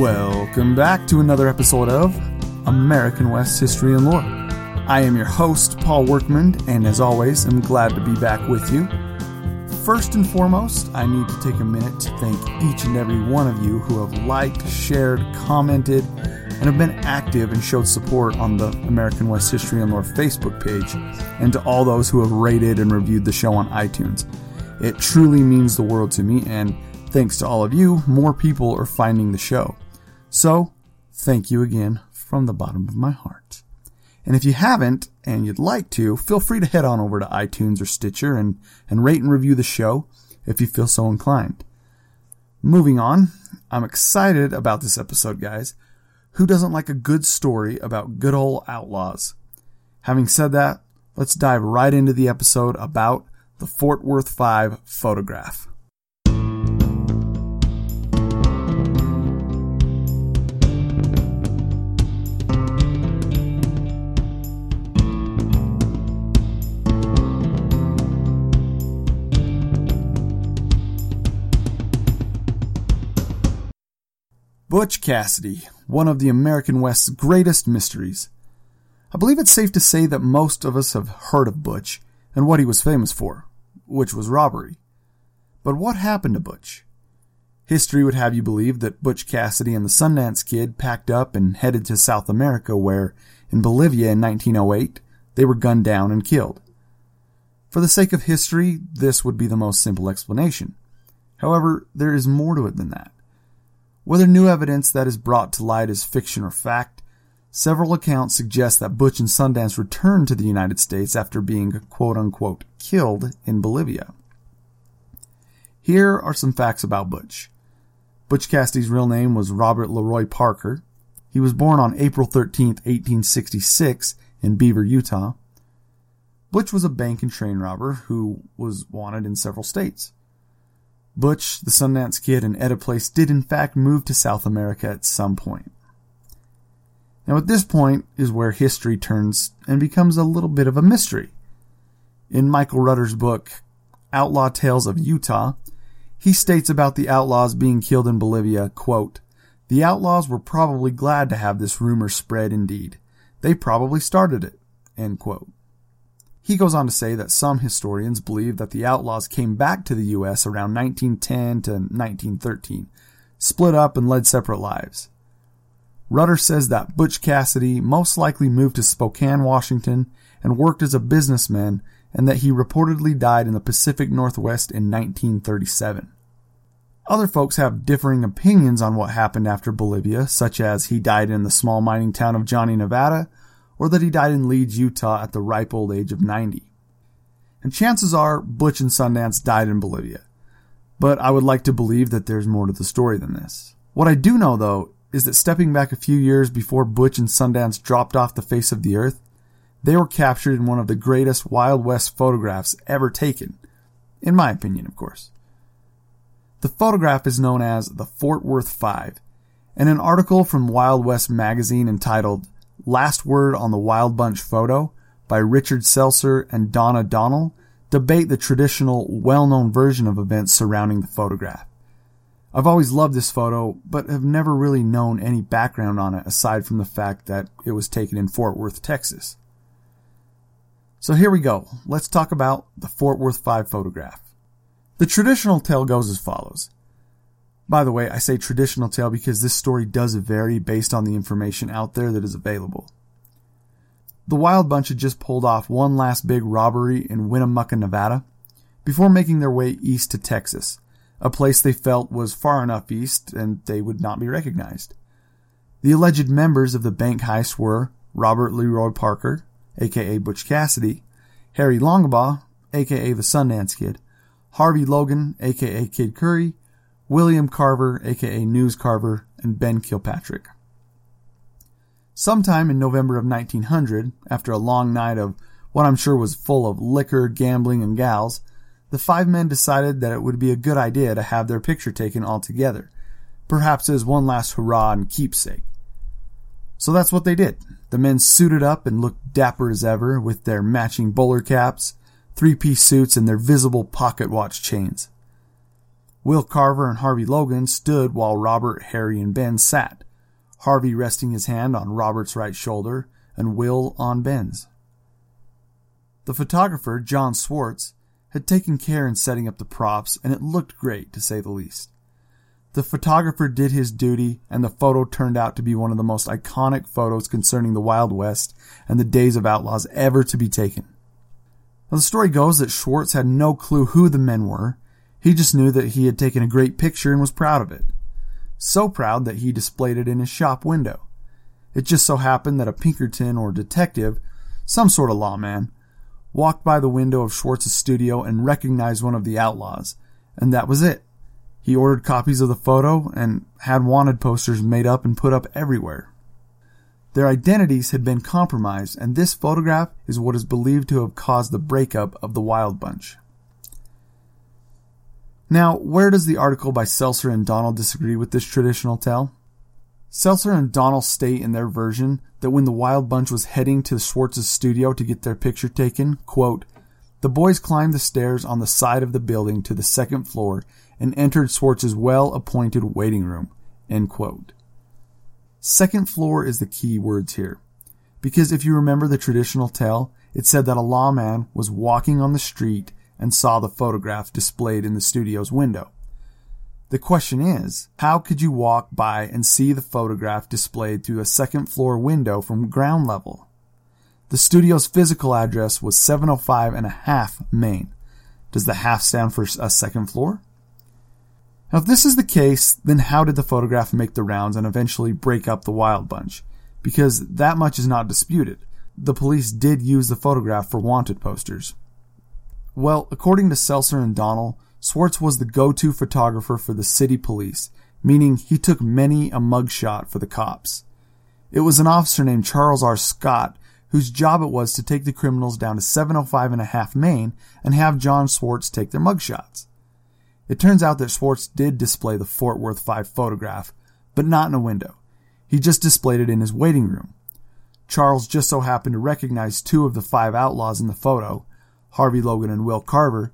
Welcome back to another episode of American West History and Lore. I am your host, Paul Workman, and as always, I'm glad to be back with you. First and foremost, I need to take a minute to thank each and every one of you who have liked, shared, commented, and have been active and showed support on the American West History and Lore Facebook page, and to all those who have rated and reviewed the show on iTunes. It truly means the world to me, and thanks to all of you, more people are finding the show. So, thank you again from the bottom of my heart. And if you haven't and you'd like to, feel free to head on over to iTunes or Stitcher and, and rate and review the show if you feel so inclined. Moving on, I'm excited about this episode, guys. Who doesn't like a good story about good old outlaws? Having said that, let's dive right into the episode about the Fort Worth 5 photograph. Butch Cassidy, one of the American West's greatest mysteries. I believe it's safe to say that most of us have heard of Butch and what he was famous for, which was robbery. But what happened to Butch? History would have you believe that Butch Cassidy and the Sundance Kid packed up and headed to South America where, in Bolivia in 1908, they were gunned down and killed. For the sake of history, this would be the most simple explanation. However, there is more to it than that. Whether new evidence that is brought to light is fiction or fact, several accounts suggest that Butch and Sundance returned to the United States after being quote unquote killed in Bolivia. Here are some facts about Butch. Butch Cassidy's real name was Robert Leroy Parker. He was born on April 13, 1866 in Beaver, Utah. Butch was a bank and train robber who was wanted in several states. Butch, the Sundance Kid, and Etta Place did in fact move to South America at some point. Now, at this point is where history turns and becomes a little bit of a mystery. In Michael Rutter's book, Outlaw Tales of Utah, he states about the outlaws being killed in Bolivia, quote, The outlaws were probably glad to have this rumor spread indeed. They probably started it, end quote. He goes on to say that some historians believe that the outlaws came back to the U.S. around 1910 to 1913, split up and led separate lives. Rutter says that Butch Cassidy most likely moved to Spokane, Washington, and worked as a businessman, and that he reportedly died in the Pacific Northwest in 1937. Other folks have differing opinions on what happened after Bolivia, such as he died in the small mining town of Johnnie, Nevada, or that he died in Leeds, Utah at the ripe old age of 90. And chances are Butch and Sundance died in Bolivia. But I would like to believe that there's more to the story than this. What I do know though is that stepping back a few years before Butch and Sundance dropped off the face of the earth, they were captured in one of the greatest Wild West photographs ever taken. In my opinion, of course. The photograph is known as the Fort Worth Five, and an article from Wild West magazine entitled Last Word on the Wild Bunch Photo by Richard Selcer and Donna Donnell debate the traditional, well-known version of events surrounding the photograph. I've always loved this photo, but have never really known any background on it aside from the fact that it was taken in Fort Worth, Texas. So here we go. Let's talk about the Fort Worth 5 photograph. The traditional tale goes as follows. By the way, I say traditional tale because this story does vary based on the information out there that is available. The Wild Bunch had just pulled off one last big robbery in Winnemucca, Nevada, before making their way east to Texas, a place they felt was far enough east and they would not be recognized. The alleged members of the bank heist were Robert Leroy Parker, aka Butch Cassidy, Harry Longabaugh, aka the Sundance Kid, Harvey Logan, aka Kid Curry, William Carver, aka News Carver, and Ben Kilpatrick. Sometime in November of 1900, after a long night of what I'm sure was full of liquor, gambling, and gals, the five men decided that it would be a good idea to have their picture taken all together, perhaps as one last hurrah and keepsake. So that's what they did. The men suited up and looked dapper as ever with their matching bowler caps, three piece suits, and their visible pocket watch chains. Will Carver and Harvey Logan stood while Robert, Harry, and Ben sat, Harvey resting his hand on Robert's right shoulder and Will on Ben's. The photographer, John Swartz, had taken care in setting up the props, and it looked great, to say the least. The photographer did his duty, and the photo turned out to be one of the most iconic photos concerning the Wild West and the days of outlaws ever to be taken. Now, the story goes that Swartz had no clue who the men were. He just knew that he had taken a great picture and was proud of it. So proud that he displayed it in his shop window. It just so happened that a Pinkerton or detective, some sort of lawman, walked by the window of Schwartz's studio and recognized one of the outlaws, and that was it. He ordered copies of the photo and had wanted posters made up and put up everywhere. Their identities had been compromised, and this photograph is what is believed to have caused the breakup of the Wild Bunch. Now, where does the article by Selcer and Donnell disagree with this traditional tale? Selcer and Donnell state in their version that when the Wild Bunch was heading to Schwartz's studio to get their picture taken, quote, the boys climbed the stairs on the side of the building to the second floor and entered Schwartz's well-appointed waiting room. Second floor is the key words here. Because if you remember the traditional tale, it said that a lawman was walking on the street and saw the photograph displayed in the studio's window. The question is, how could you walk by and see the photograph displayed through a second floor window from ground level? The studio's physical address was 705 and a half Main. Does the half stand for a second floor? Now, if this is the case, then how did the photograph make the rounds and eventually break up the Wild Bunch? Because that much is not disputed. The police did use the photograph for wanted posters. Well, according to Selcer and Donnell, Swartz was the go-to photographer for the city police, meaning he took many a mugshot for the cops. It was an officer named Charles R. Scott whose job it was to take the criminals down to 705 and a half Main and have John Swartz take their mugshots. It turns out that Swartz did display the Fort Worth 5 photograph, but not in a window. He just displayed it in his waiting room. Charles just so happened to recognize two of the five outlaws in the photo, Harvey Logan and Will Carver,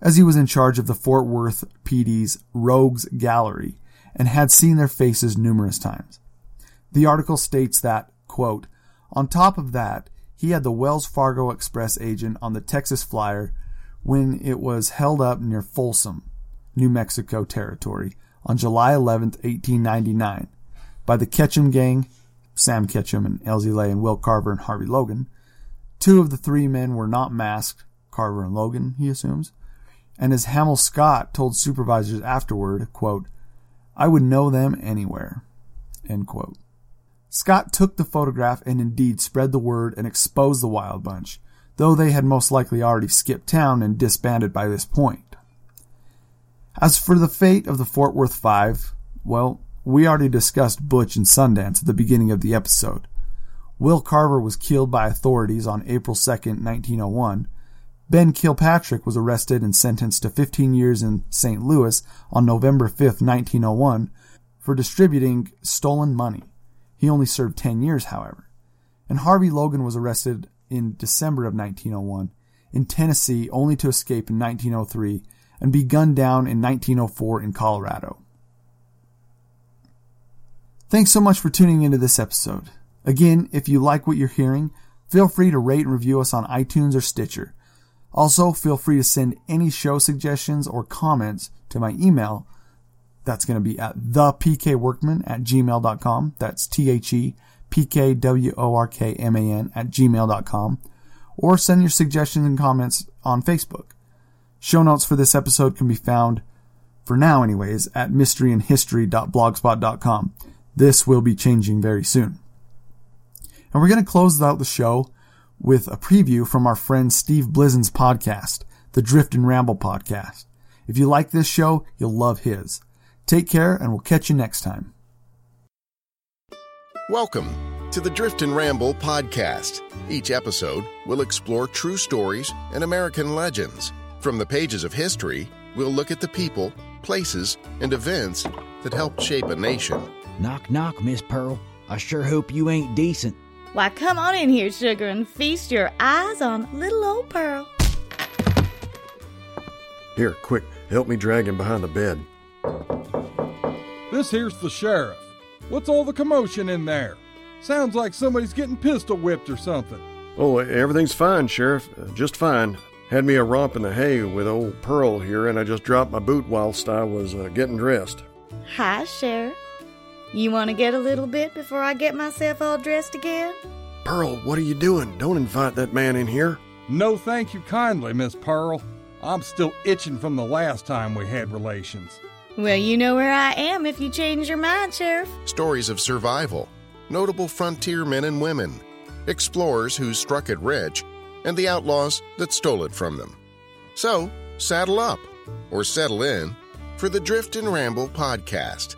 as he was in charge of the Fort Worth PD's Rogues Gallery and had seen their faces numerous times. The article states that, quote, on top of that, he had the Wells Fargo Express agent on the Texas Flyer when it was held up near Folsom, New Mexico territory on July 11, 1899, by the Ketchum gang, Sam Ketchum and Elzy Lay and Will Carver and Harvey Logan. Two of the three men were not masked, Carver and Logan, he assumes, and as Hamel Scott told supervisors afterward, quote, I would know them anywhere, end quote. Scott took the photograph and indeed spread the word and exposed the Wild Bunch, though they had most likely already skipped town and disbanded by this point. As for the fate of the Fort Worth Five, well, we already discussed Butch and Sundance at the beginning of the episode. Will Carver was killed by authorities on April 2, 1901. Ben Kilpatrick was arrested and sentenced to 15 years in St. Louis on November 5, 1901, for distributing stolen money. He only served 10 years, however. And Harvey Logan was arrested in December of 1901 in Tennessee only to escape in 1903 and be gunned down in 1904 in Colorado. Thanks so much for tuning into this episode. Again, if you like what you're hearing, feel free to rate and review us on iTunes or Stitcher. Also, feel free to send any show suggestions or comments to my email. That's going to be at thepkworkman at gmail.com. That's T-H-E P-K-W-O-R-K-M-A-N at gmail.com. Or send your suggestions and comments on Facebook. Show notes for this episode can be found, for now anyways, at mysteryandhistory.blogspot.com. This will be changing very soon. And we're going to close out the show with a preview from our friend Steve Blizen's podcast, the Drift and Ramble podcast. If you like this show, you'll love his. Take care, and we'll catch you next time. Welcome to the Drift and Ramble podcast. Each episode we'll explore true stories and American legends from the pages of history, we'll look at the people, places, and events that helped shape a nation. Knock, knock, Miss Pearl. I sure hope you ain't decent. Why, come on in here, sugar, and feast your eyes on little old Pearl. Here, quick, help me drag him behind the bed. This here's the sheriff. What's all the commotion in there? Sounds like somebody's getting pistol whipped or something. Oh, everything's fine, Sheriff. Uh, just fine. Had me a romp in the hay with old Pearl here, and I just dropped my boot whilst I was uh, getting dressed. Hi, Sheriff. You want to get a little bit before I get myself all dressed again? Pearl, what are you doing? Don't invite that man in here. No, thank you kindly, Miss Pearl. I'm still itching from the last time we had relations. Well, you know where I am if you change your mind, Sheriff. Stories of survival, notable frontier men and women, explorers who struck it rich, and the outlaws that stole it from them. So, saddle up or settle in for the Drift and Ramble podcast.